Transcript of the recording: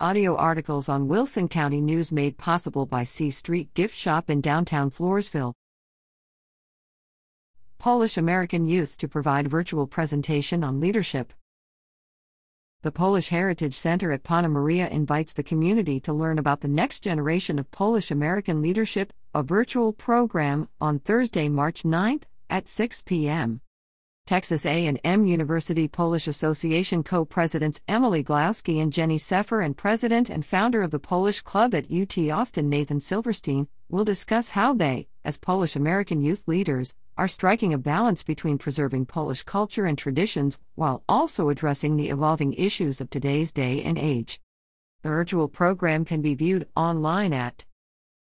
Audio articles on Wilson County News made possible by C Street Gift Shop in downtown Floresville. Polish American Youth to provide virtual presentation on leadership. The Polish Heritage Center at Panna Maria invites the community to learn about the next generation of Polish American leadership, a virtual program, on Thursday, March 9th at 6 p.m. Texas A&M University Polish Association co-presidents Emily Glowski and Jenny Seffer and president and founder of the Polish Club at UT Austin Nathan Silverstein will discuss how they, as Polish American youth leaders, are striking a balance between preserving Polish culture and traditions while also addressing the evolving issues of today's day and age. The virtual program can be viewed online at